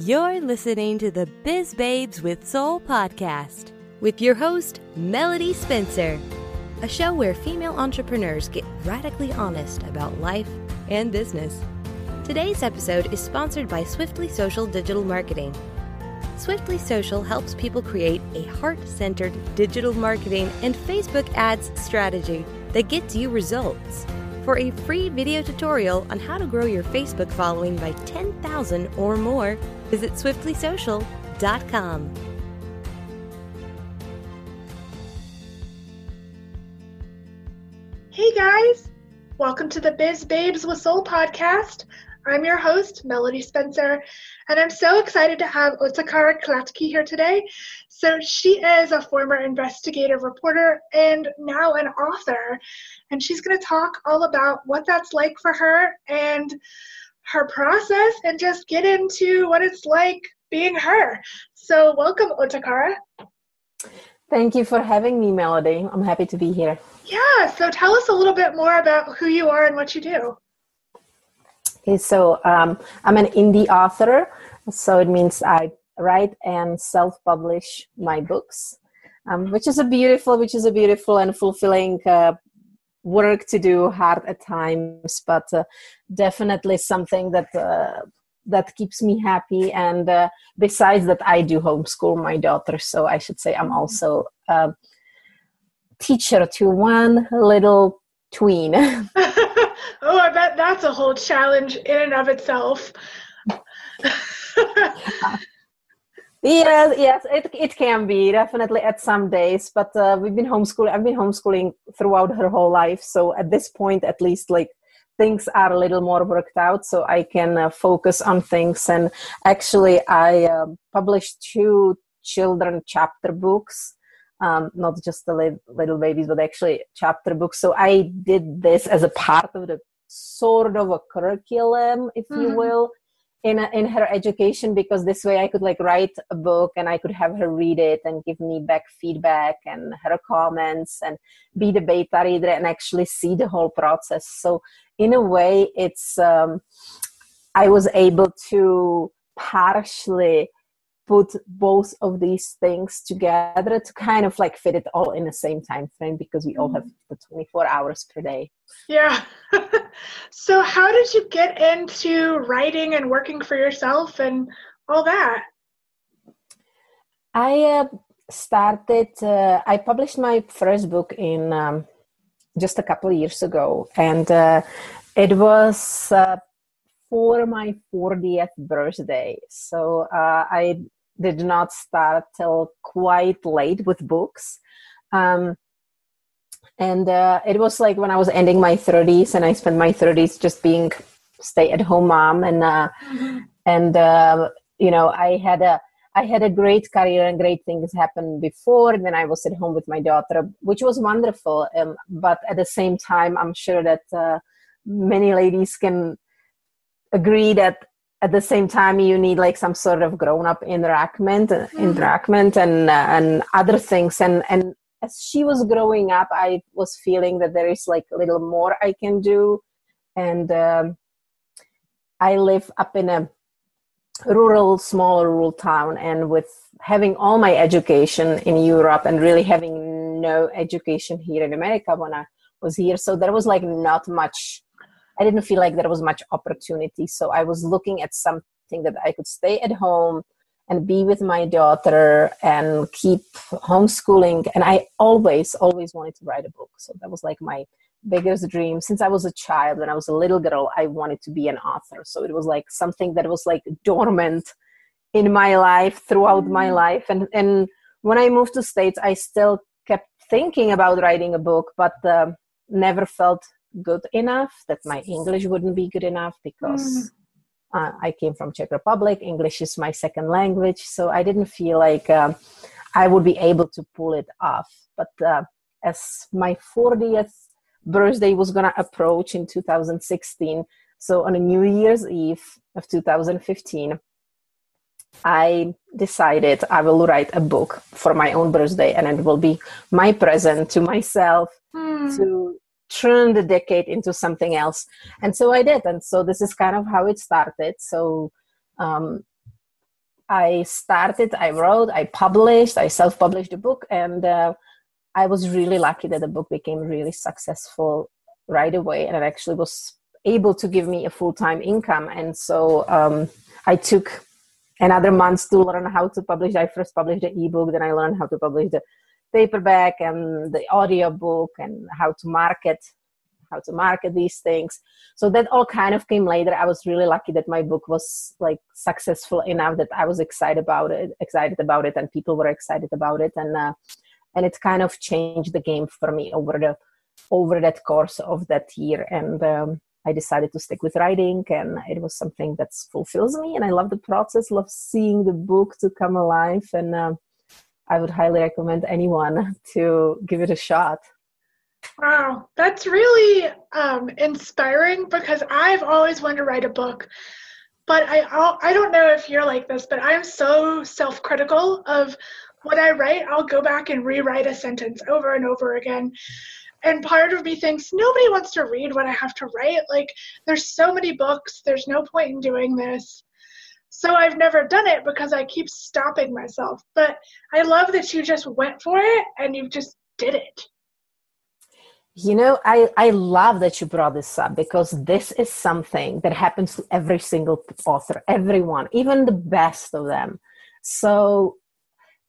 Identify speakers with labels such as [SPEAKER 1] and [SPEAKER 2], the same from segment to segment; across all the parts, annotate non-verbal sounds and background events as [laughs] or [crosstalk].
[SPEAKER 1] You're listening to the Biz Babes with Soul podcast with your host, Melody Spencer, a show where female entrepreneurs get radically honest about life and business. Today's episode is sponsored by Swiftly Social Digital Marketing. Swiftly Social helps people create a heart centered digital marketing and Facebook ads strategy that gets you results. For a free video tutorial on how to grow your Facebook following by 10,000 or more, visit swiftlysocial.com.
[SPEAKER 2] Hey guys, welcome to the Biz Babes with Soul podcast. I'm your host, Melody Spencer, and I'm so excited to have Otakara Klettke here today. So, she is a former investigative reporter and now an author, and she's going to talk all about what that's like for her and her process and just get into what it's like being her. So, welcome, Otakara.
[SPEAKER 3] Thank you for having me, Melody. I'm happy to be here.
[SPEAKER 2] Yeah, so tell us a little bit more about who you are and what you do.
[SPEAKER 3] Okay, so um, I'm an indie author, so it means I write and self-publish my books, um, which is a beautiful, which is a beautiful and fulfilling uh, work to do, hard at times, but uh, definitely something that uh, that keeps me happy. And uh, besides that, I do homeschool my daughter, so I should say I'm also a teacher to one little tween. [laughs] [laughs]
[SPEAKER 2] oh, I bet that's a whole challenge in and of itself.
[SPEAKER 3] Yes, yes, it it can be definitely at some days, but uh, we've been homeschooling. I've been homeschooling throughout her whole life, so at this point, at least, like things are a little more worked out, so I can uh, focus on things. And actually, I uh, published two children chapter books um, not just the li- little babies, but actually chapter books. So I did this as a part of the sort of a curriculum, if mm-hmm. you will, in a, in her education because this way I could like write a book and I could have her read it and give me back feedback and her comments and be the beta reader and actually see the whole process. So in a way, it's um, I was able to partially put both of these things together to kind of like fit it all in the same time frame because we all have mm-hmm. the 24 hours per day
[SPEAKER 2] yeah [laughs] so how did you get into writing and working for yourself and all that
[SPEAKER 3] i uh, started uh, i published my first book in um, just a couple of years ago and uh, it was uh, for my 40th birthday. So uh, I did not start till quite late with books. Um, and uh, it was like when I was ending my 30s, and I spent my 30s just being stay-at-home mom, and uh, mm-hmm. and uh, you know I had a I had a great career and great things happened before. And then I was at home with my daughter, which was wonderful. Um, but at the same time, I'm sure that uh, many ladies can agree that at the same time you need like some sort of grown-up interaction mm-hmm. interaction and uh, and other things and and as she was growing up i was feeling that there is like a little more i can do and um, i live up in a rural small rural town and with having all my education in europe and really having no education here in america when i was here so there was like not much I didn't feel like there was much opportunity. So I was looking at something that I could stay at home and be with my daughter and keep homeschooling. And I always, always wanted to write a book. So that was like my biggest dream. Since I was a child, when I was a little girl, I wanted to be an author. So it was like something that was like dormant in my life throughout my life. And, and when I moved to States, I still kept thinking about writing a book, but uh, never felt good enough that my english wouldn't be good enough because mm. uh, i came from czech republic english is my second language so i didn't feel like uh, i would be able to pull it off but uh, as my 40th birthday was going to approach in 2016 so on a new year's eve of 2015 I decided I will write a book for my own birthday and it will be my present to myself mm. to turn the decade into something else and so i did and so this is kind of how it started so um, I started, I wrote, I published, I self published the book, and uh, I was really lucky that the book became really successful right away. And it actually was able to give me a full time income. And so um, I took another month to learn how to publish. I first published the ebook, then I learned how to publish the paperback and the audio book and how to market how to market these things. So that all kind of came later. I was really lucky that my book was like successful enough that i was excited about it excited about it and people were excited about it. And uh, and it kind of changed the game for me over the over that course of that year. And um, i decided to stick with writing and it was something that fulfills me. And i love the process love seeing the book to come alive. And uh, i would highly recommend anyone [laughs] to give it a shot
[SPEAKER 2] Wow, that's really um, inspiring because I've always wanted to write a book, but I I don't know if you're like this, but I'm so self-critical of what I write. I'll go back and rewrite a sentence over and over again. And part of me thinks nobody wants to read what I have to write. Like there's so many books, there's no point in doing this. So I've never done it because I keep stopping myself. But I love that you just went for it and you just did it.
[SPEAKER 3] You know, I, I love that you brought this up because this is something that happens to every single author, everyone, even the best of them. So,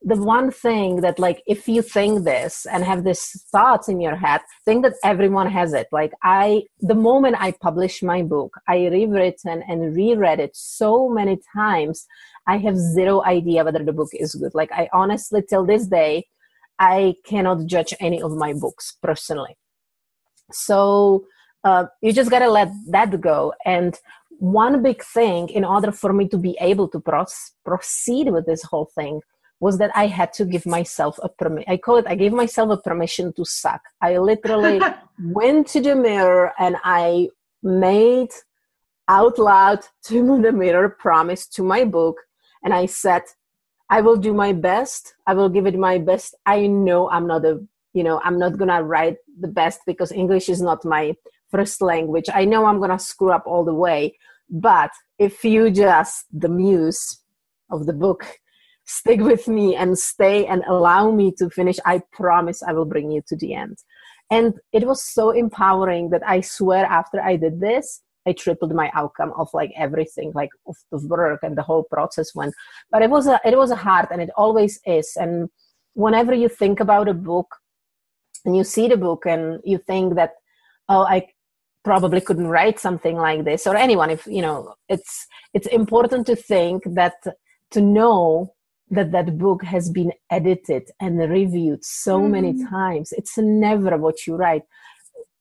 [SPEAKER 3] the one thing that, like, if you think this and have this thoughts in your head, think that everyone has it. Like, I, the moment I published my book, I rewritten and reread it so many times. I have zero idea whether the book is good. Like, I honestly, till this day, I cannot judge any of my books personally so uh, you just got to let that go and one big thing in order for me to be able to pro- proceed with this whole thing was that I had to give myself a permit. I call it, I gave myself a permission to suck. I literally [laughs] went to the mirror and I made out loud to the mirror promise to my book. And I said, I will do my best. I will give it my best. I know I'm not a you know i'm not gonna write the best because english is not my first language i know i'm gonna screw up all the way but if you just the muse of the book stick with me and stay and allow me to finish i promise i will bring you to the end. And it was so empowering that i swear after i did this i tripled my outcome of like everything like of the work and the whole process went. But it was a it was a hard and it always is. And whenever you think about a book and you see the book and you think that oh i probably couldn't write something like this or anyone if you know it's it's important to think that to know that that book has been edited and reviewed so mm. many times it's never what you write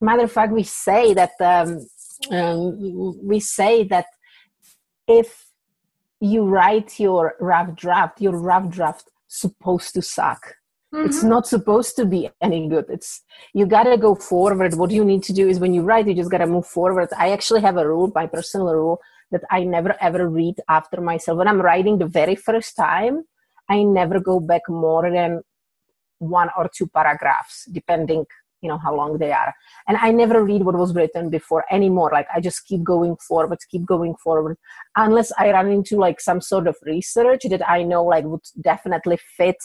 [SPEAKER 3] matter of fact we say that um, um, we say that if you write your rough draft your rough draft supposed to suck Mm-hmm. It's not supposed to be any good. It's you gotta go forward. What you need to do is when you write, you just gotta move forward. I actually have a rule, my personal rule, that I never ever read after myself. When I'm writing the very first time, I never go back more than one or two paragraphs, depending you know how long they are. And i never read what was written before anymore. Like i just keep going forward keep going forward unless i run into like some sort of research that i know like would definitely fit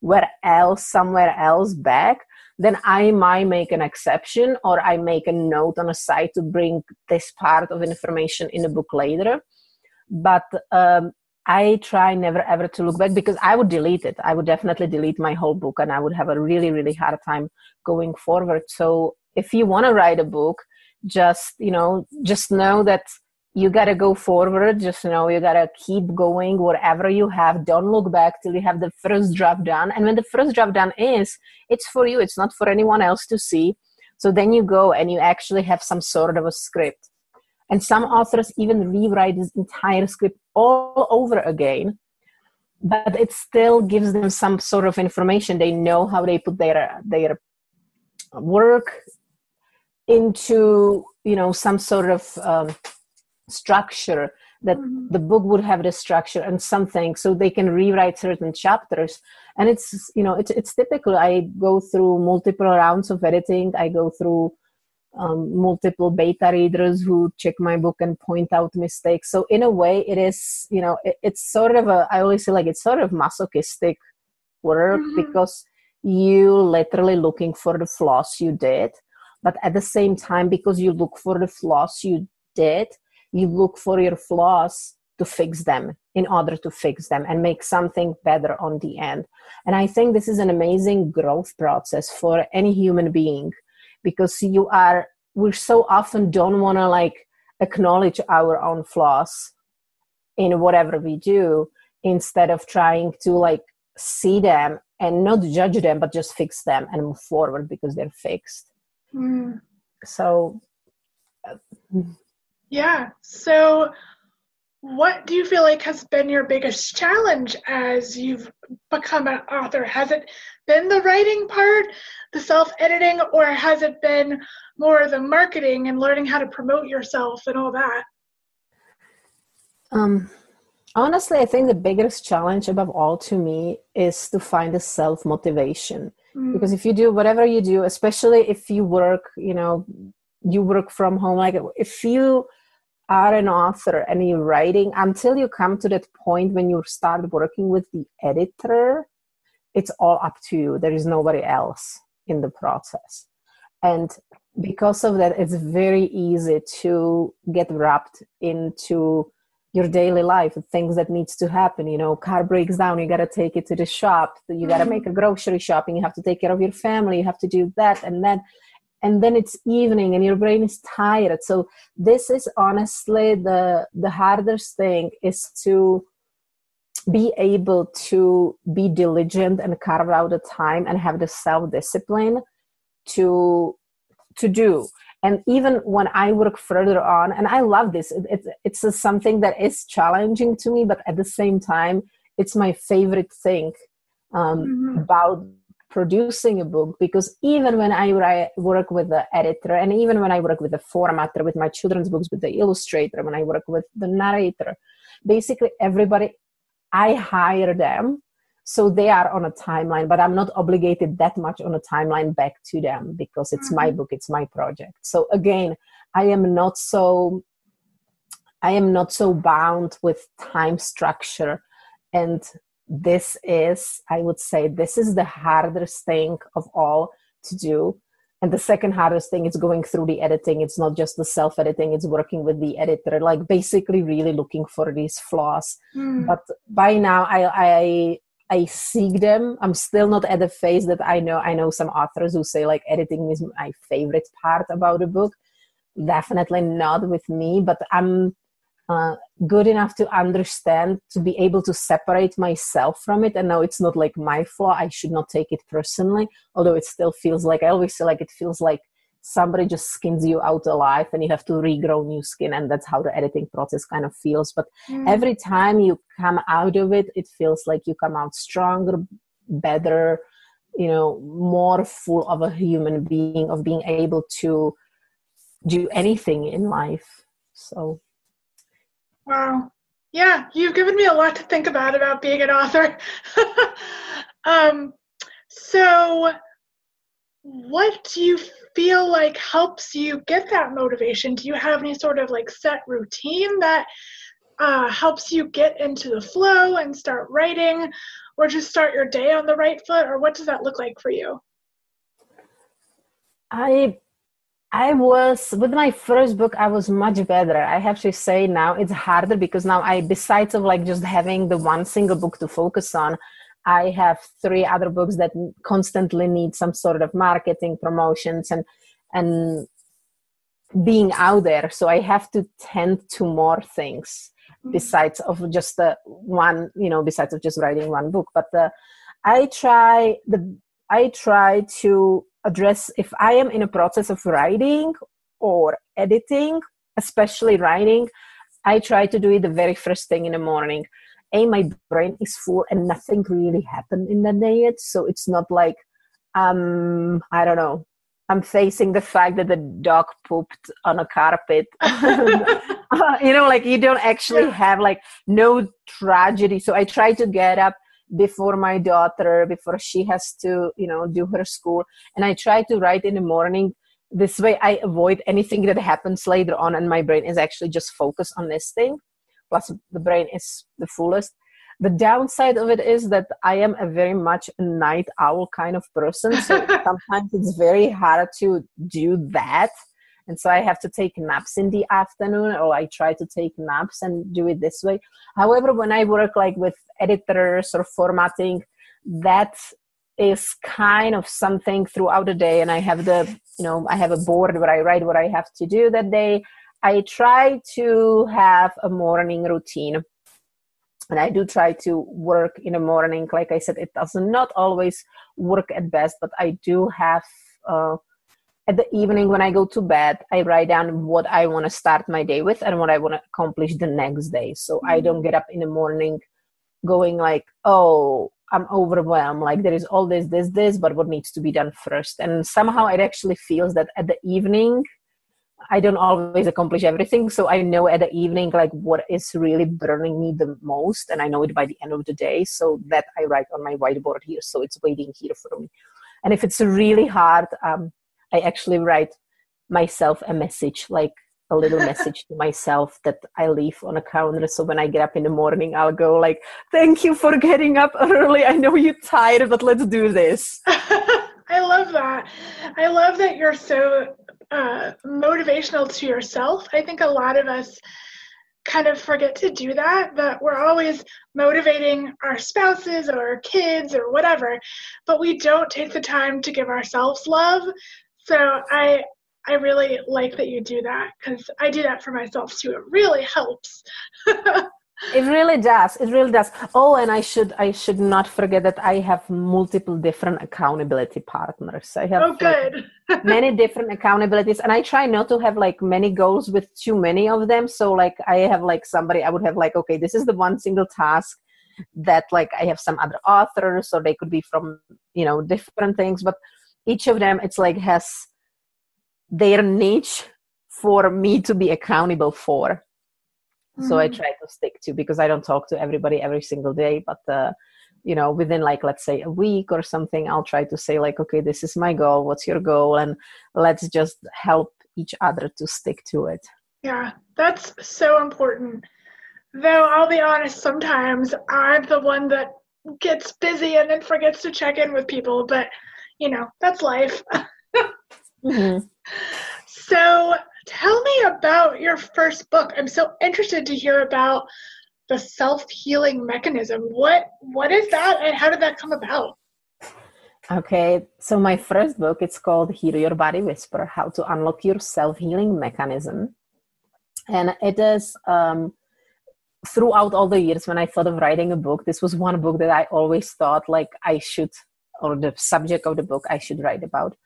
[SPEAKER 3] where else somewhere else back then i might make an exception or i make a note on a site to bring this part of information in a book later. But um, i try never ever to look back because i would delete it. I would definitely delete my whole book and i would have a really really hard time going forward. So if you want to write a book just you know just know that you got to go forward. Just know you got to keep going. Whatever you have don't look back till you have the first draft done. And when the first draft done is it's for you. It's not for anyone else to see. So then you go and you actually have some sort of a script and some authors even rewrite this entire script all over again but it still gives them some sort of information. They know how they put their their work into you know some sort of um, structure that mm-hmm. the book would have the structure and something. So they can rewrite certain chapters. And it's you know it's it's typical. I go through multiple rounds of editing. I go through um, multiple beta readers who check my book and point out mistakes. So in a way, it is you know it, it's sort of a I always say like it's sort of masochistic work mm-hmm. because you literally looking for the flaws you did, but at the same time because you look for the flaws you did, you look for your flaws to fix them in order to fix them and make something better on the end. And I think this is an amazing growth process for any human being because you are we so often don't want to like acknowledge our own flaws in whatever we do instead of trying to like see them and not judge them but just fix them and move forward because they're fixed. Mm. so
[SPEAKER 2] yeah. So what do you feel like has been your biggest challenge as you've become an author? Has it been the writing part, the self editing, or has it been more the marketing and learning how to promote yourself and all that?
[SPEAKER 3] Um, honestly, I think the biggest challenge above all to me is to find the self motivation. Mm. Because if you do whatever you do, especially if you work, you know, you work from home, like if you are an author and you're writing until you come to that point when you start working with the editor it's all up to you. There is nobody else in the process. And because of that it's very easy to get wrapped into your daily life things that needs to happen you know car breaks down you got to take it to the shop you got to mm-hmm. make a grocery shopping you have to take care of your family you have to do that and then and then it's evening and your brain is tired so this is honestly the the hardest thing is to be able to be diligent and carve out the time and have the self discipline to to do and even when i work further on and i love this it, it, it's a, something that is challenging to me but at the same time it's my favorite thing um, mm-hmm. about producing a book because even when I work with the editor and even when I work with the formatter with my children's books with the illustrator when I work with the narrator basically everybody I hire them so they are on a timeline but I'm not obligated that much on a timeline back to them because it's my mm-hmm. book it's my project so again I am not so I am not so bound with time structure and this is i would say this is the hardest thing of all to do. And the second hardest thing is going through the editing. It's not just the self editing it's working with the editor like basically really looking for these flaws. Mm. but by now i i i seek them. I'm still not at the phase that i know i know some authors who say like editing is my favorite part about a book. Definitely not with me but i'm uh, good enough to understand to be able to separate myself from it. And now it's not like my flaw. I should not take it personally although it still feels like i always feel like it feels like somebody just skins you out alive and you have to regrow new skin and that's how the editing process kind of feels. But mm. every time you come out of it it feels like you come out stronger better you know more full of a human being of being able to do anything in life. So
[SPEAKER 2] Wow. Yeah, you've given me a lot to think about about being an author. [laughs] um, so, what do you feel like helps you get that motivation? Do you have any sort of like set routine that uh, helps you get into the flow and start writing, or just start your day on the right foot, or what does that look like for you?
[SPEAKER 3] I I was with my first book. I was much better. I have to say now it's harder because now I, besides of like just having the one single book to focus on, I have three other books that constantly need some sort of marketing, promotions, and and being out there. So I have to tend to more things mm-hmm. besides of just the one, you know, besides of just writing one book. But the, I try the I try to address if I am in a process of writing or editing, especially writing, I try to do it the very first thing in the morning. A, my brain is full and nothing really happened in the day yet. So it's not like, um, I don't know, I'm facing the fact that the dog pooped on a carpet. [laughs] [laughs] you know, like you don't actually have like no tragedy. So I try to get up before my daughter before she has to you know do her school. And i try to write in the morning. This way i avoid anything that happens later on and my brain is actually just focused on this thing. Plus the brain is the fullest. The downside of it is that i am a very much a night owl kind of person. So [laughs] sometimes it's very hard to do that and so i have to take naps in the afternoon or i try to take naps and do it this way. However when i work like with editors or formatting that is kind of something throughout the day. And i have the you know i have a board where i write what i have to do that day. I try to have a morning routine. And i do try to work in the morning. Like i said it does not always work at best but i do have uh, at the evening when i go to bed i write down what i want to start my day with and what i want to accomplish the next day so mm-hmm. i don't get up in the morning going like oh I'm overwhelmed. Like there is all this, this, this, but what needs to be done first? And somehow it actually feels that at the evening, I don't always accomplish everything. So I know at the evening, like what is really burning me the most. And I know it by the end of the day. So that I write on my whiteboard here. So it's waiting here for me. And if it's really hard, um, I actually write myself a message like a little message to myself that I leave on a calendar. So when I get up in the morning, I'll go like, "Thank you for getting up early. I know you're tired, but let's do this." [laughs]
[SPEAKER 2] I love that. I love that you're so uh, motivational to yourself. I think a lot of us kind of forget to do that but we're always motivating our spouses or our kids or whatever but we don't take the time to give ourselves love so i I really like that you do that because I do that for myself too. It really helps. [laughs]
[SPEAKER 3] it really does. It really does. Oh, and I should I should not forget that I have multiple different accountability partners. I have
[SPEAKER 2] oh, good.
[SPEAKER 3] like, [laughs] many different accountabilities, and I try not to have like many goals with too many of them. So like I have like somebody I would have like okay, this is the one single task that like I have some other authors, or they could be from you know different things, but each of them it's like has their niche for me to be accountable for mm-hmm. so i mm-hmm. try to stick to because i don't talk to everybody every single day but uh, you know within like let's say a week or something i'll try to say like okay this is my goal what's your goal and let's just help each other to stick to it
[SPEAKER 2] yeah that's so important though i'll be honest sometimes i'm the one that gets busy and then forgets to check in with people but you know that's life [laughs] mm-hmm. So tell me about your first book. I'm so interested to hear about the self-healing mechanism. What what is that and how did that come about?
[SPEAKER 3] Okay, so my first book it's called Hear Your Body Whisper: How to Unlock Your Self-Healing Mechanism. And it is um, throughout all the years when I thought of writing a book, this was one book that I always thought like I should or the subject of the book I should write about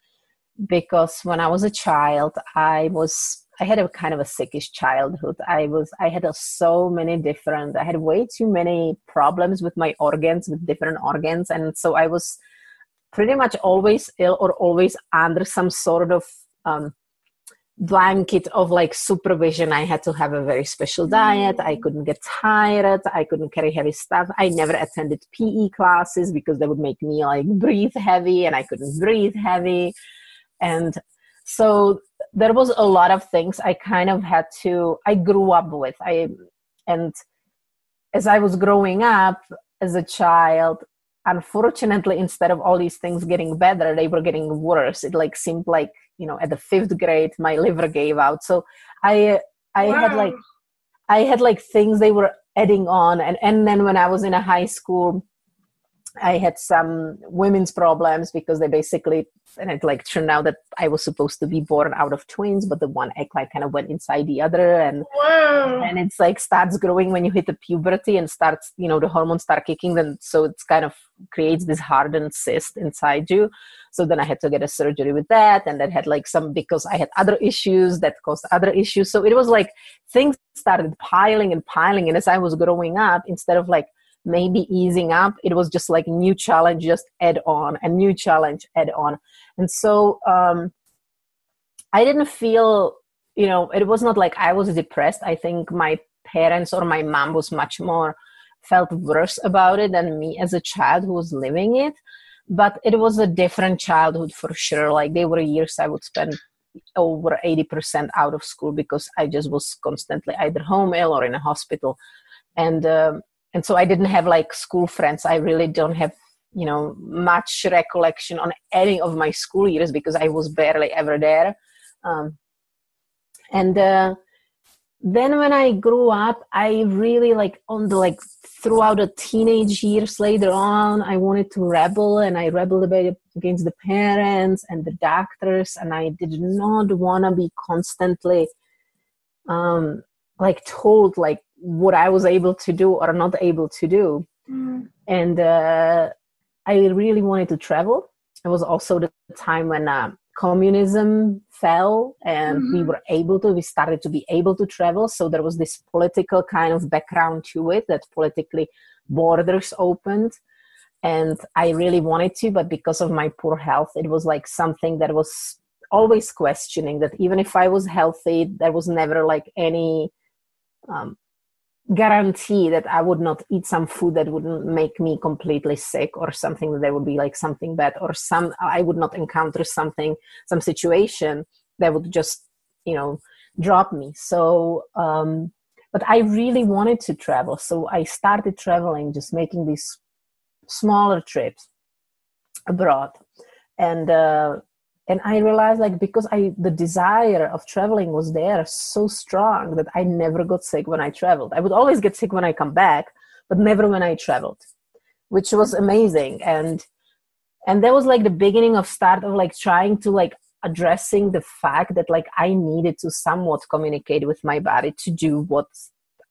[SPEAKER 3] because when I was a child, I was I had a kind of a sickish childhood. I was I had a, so many different. I had way too many problems with my organs, with different organs, and so I was pretty much always ill or always under some sort of um, blanket of like supervision. I had to have a very special diet. I mm. couldn't get tired. I couldn't carry heavy stuff. I never attended PE classes because they would make me like breathe heavy, and I couldn't breathe heavy and so there was a lot of things i kind of had to i grew up with i and as i was growing up as a child unfortunately instead of all these things getting better they were getting worse. It like seemed like you know at the fifth grade my [laughs] liver gave out. So i i wow. had like i had like things they were adding on. And and then when i was in a high school I had some women's problems because they basically and it like turned out that I was supposed to be born out of twins, but the one egg like kind of went inside the other, and
[SPEAKER 2] Whoa.
[SPEAKER 3] and it's like starts growing when you hit the puberty and starts you know the hormones start kicking, then so it's kind of creates this hardened cyst inside you. So then I had to get a surgery with that, and that had like some because I had other issues that caused other issues. So it was like things started piling and piling, and as I was growing up, instead of like maybe easing up. It was just like new challenge just add on a new challenge add on. And so um i didn't feel you know it was not like i was depressed. I think my parents or my mom was much more felt worse about it than me as a child who was living it. But it was a different childhood for sure. Like they were years i would spend over 80% out of school because I just was constantly either home ill or in a hospital. And, um, and so I didn't have like school friends. I really don't have, you know, much recollection on any of my school years because I was barely ever there. Um, and, uh, then when i grew up i really like on the like throughout the teenage years later on i wanted to rebel and i rebelled a bit against the parents and the doctors and i did not want to be constantly um like told like what i was able to do or not able to do mm. and uh i really wanted to travel it was also the time when uh, communism fell and mm-hmm. we were able to we started to be able to travel so there was this political kind of background to it that politically borders opened and i really wanted to but because of my poor health it was like something that was always questioning that even if i was healthy there was never like any um, guarantee that I would not eat some food that wouldn't make me completely sick or something that there would be like something bad or some I would not encounter something some situation that would just you know drop me. So um but I really wanted to travel. So I started traveling just making these smaller trips abroad. And uh and i realized like because i the desire of traveling was there so strong that i never got sick when i traveled. I would always get sick when i come back but never when i traveled which was mm-hmm. amazing. And and that was like the beginning of start of like trying to like addressing the fact that like i needed to somewhat communicate with my body to do what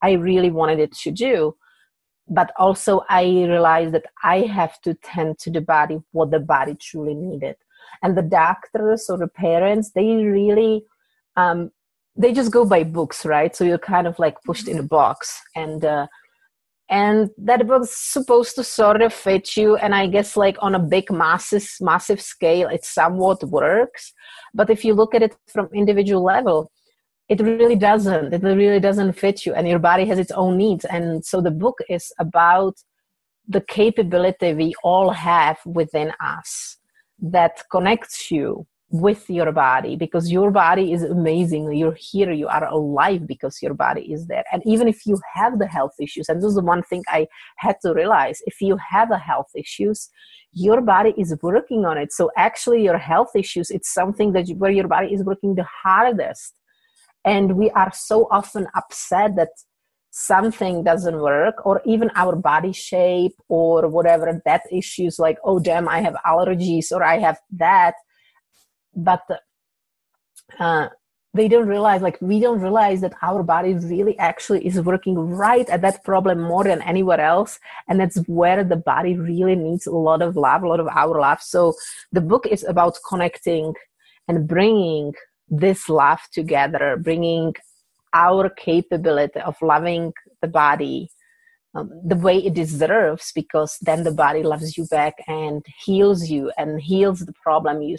[SPEAKER 3] i really wanted it to do. But also i realized that i have to tend to the body what the body truly needed and the doctors or the parents they really um, they just go by books right? So you're kind of like pushed in a box. And uh, and that was supposed to sort of fit you. And i guess like on a big massive massive scale it somewhat works. But if you look at it from individual level it really doesn't. It really doesn't fit you. And your body has its own needs. And so the book is about the capability we all have within us that connects you with your body because your body is amazing. You're here you are alive because your body is there. And even if you have the health issues and this is the one thing i had to realize if you have a health issues your body is working on it. So actually your health issues it's something that you, where your body is working the hardest. And we are so often upset that something doesn't work or even our body shape or whatever that issues like oh damn i have allergies or i have that. But uh, they don't realize like we don't realize that our body really actually is working right at that problem more than anywhere else. And that's where the body really needs a lot of love a lot of our love. So the book is about connecting and bringing this love together bringing our capability of loving the body um, the way it deserves because then the body loves you back and heals you and heals the problem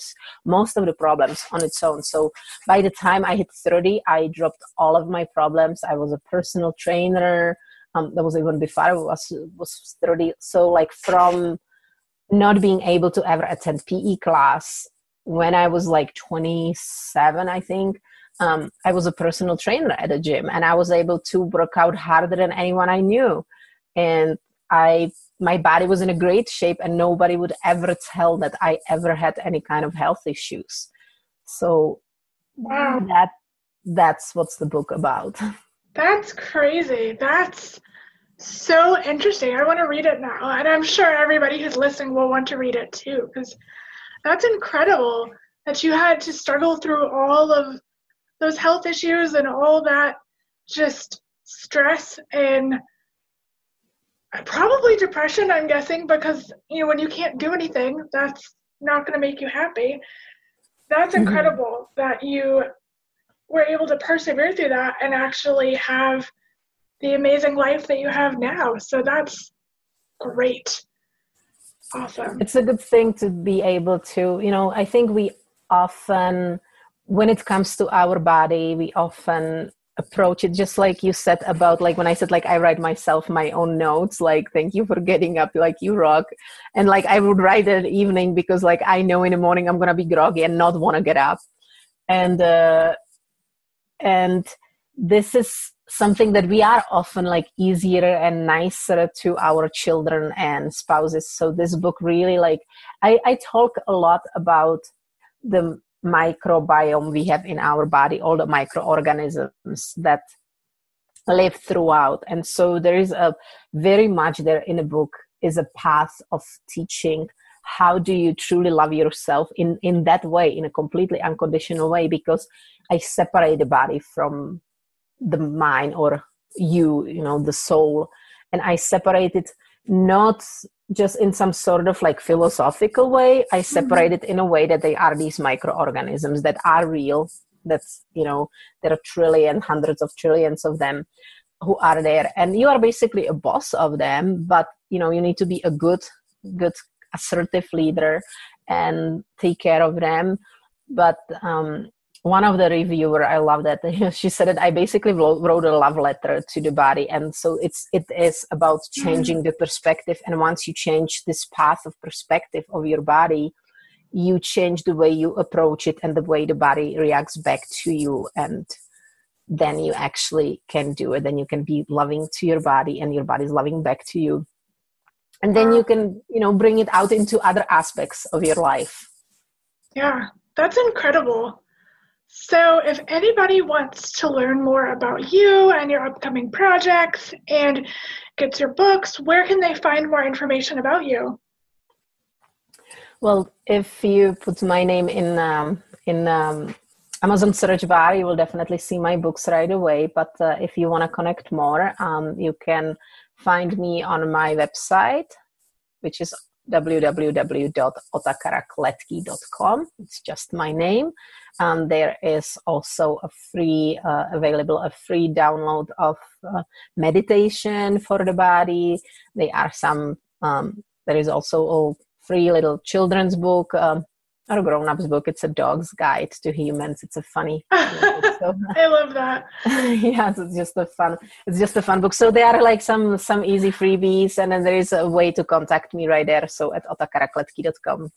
[SPEAKER 3] most of the problems on its own. So by the time i hit 30 i dropped all of my problems. I was a personal trainer. Um, that was even before i was was 30 so like from not being able to ever attend pe class when i was like 27 i think um, I was a personal trainer at a gym and I was able to work out harder than anyone I knew. And I, my body was in a great shape and nobody would ever tell that I ever had any kind of health issues. So wow. that, that's what's the book about. [laughs]
[SPEAKER 2] That's crazy. That's so interesting. I want to read it now. And I'm sure everybody who's listening will want to read it too, because that's incredible that you had to struggle through all of those health issues and all that just stress and probably depression i'm guessing because you know when you can't do anything that's not going to make you happy. That's mm-hmm. incredible that you were able to persevere through that and actually have the amazing life that you have now. So that's great. Awesome.
[SPEAKER 3] It's a good thing to be able to you know i think we often when it comes to our body we often approach it just like you said about like when i said like i write myself my own notes like thank you for getting up like you rock. And like i would write it evening because like i know in the morning i'm gonna be groggy and not want to get up. And uh, and this is something that we are often like easier and nicer to our children and spouses. So this book really like i, I talk a lot about the microbiome we have in our body all the microorganisms that live throughout. And so there is a very much there in the book is a path of teaching how do you truly love yourself in in that way in a completely unconditional way because i separate the body from the mind or you you know the soul. And i separate it not just in some sort of like philosophical way i mm-hmm. separate it in a way that they are these microorganisms that are real that's you know there are trillion hundreds hundreds of trillions of them who are there and you are basically a boss of them but you know you need to be a good good assertive leader and take care of them but um, one of the reviewer i love that [laughs] she said that i basically wrote a love letter to the body. And so it's it is about mm. changing the perspective. And once you change this path of perspective of your body you change the way you approach it and the way the body reacts back to you. And then you actually can do it. Then you can be loving to your body and your body's loving back to you. And then you can you know bring it out into other aspects of your life.
[SPEAKER 2] Yeah that's incredible so, if anybody wants to learn more about you and your upcoming projects and gets your books, where can they find more information about you?
[SPEAKER 3] Well, if you put my name in um, in um, Amazon search bar, you will definitely see my books right away. But uh, if you want to connect more, um, you can find me on my website, which is www.otakaraklettke.com. It's just my name. Um, there is also a free uh, available a free download of uh, meditation for the body. There are some. Um, there is also a free little children's book. Um, not a grown-ups book it's a dog's guide to humans it's a funny [laughs]
[SPEAKER 2] so, i love that [laughs]
[SPEAKER 3] yeah it's just a fun it's just a fun book so there are like some some easy freebies and then there is a way to contact me right there so at otakaraklettke.com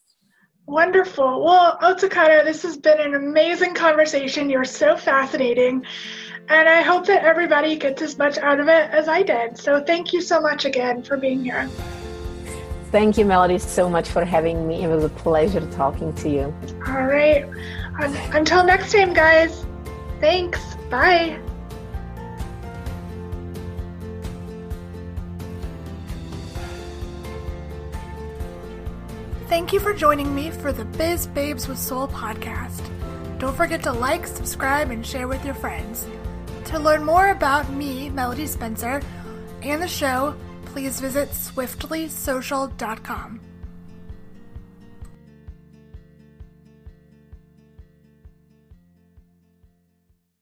[SPEAKER 2] Wonderful. Well, Otakara, this has been an amazing conversation. You're so fascinating. And I hope that everybody gets as much out of it as I did. So thank you so much again for being here.
[SPEAKER 3] Thank you, Melody, so much for having me. It was a pleasure talking to you.
[SPEAKER 2] All right. Until next time, guys. Thanks. Bye. Thank you for joining me for the Biz Babes with Soul podcast. Don't forget to like, subscribe, and share with your friends. To learn more about me, Melody Spencer, and the show, please visit swiftlysocial.com.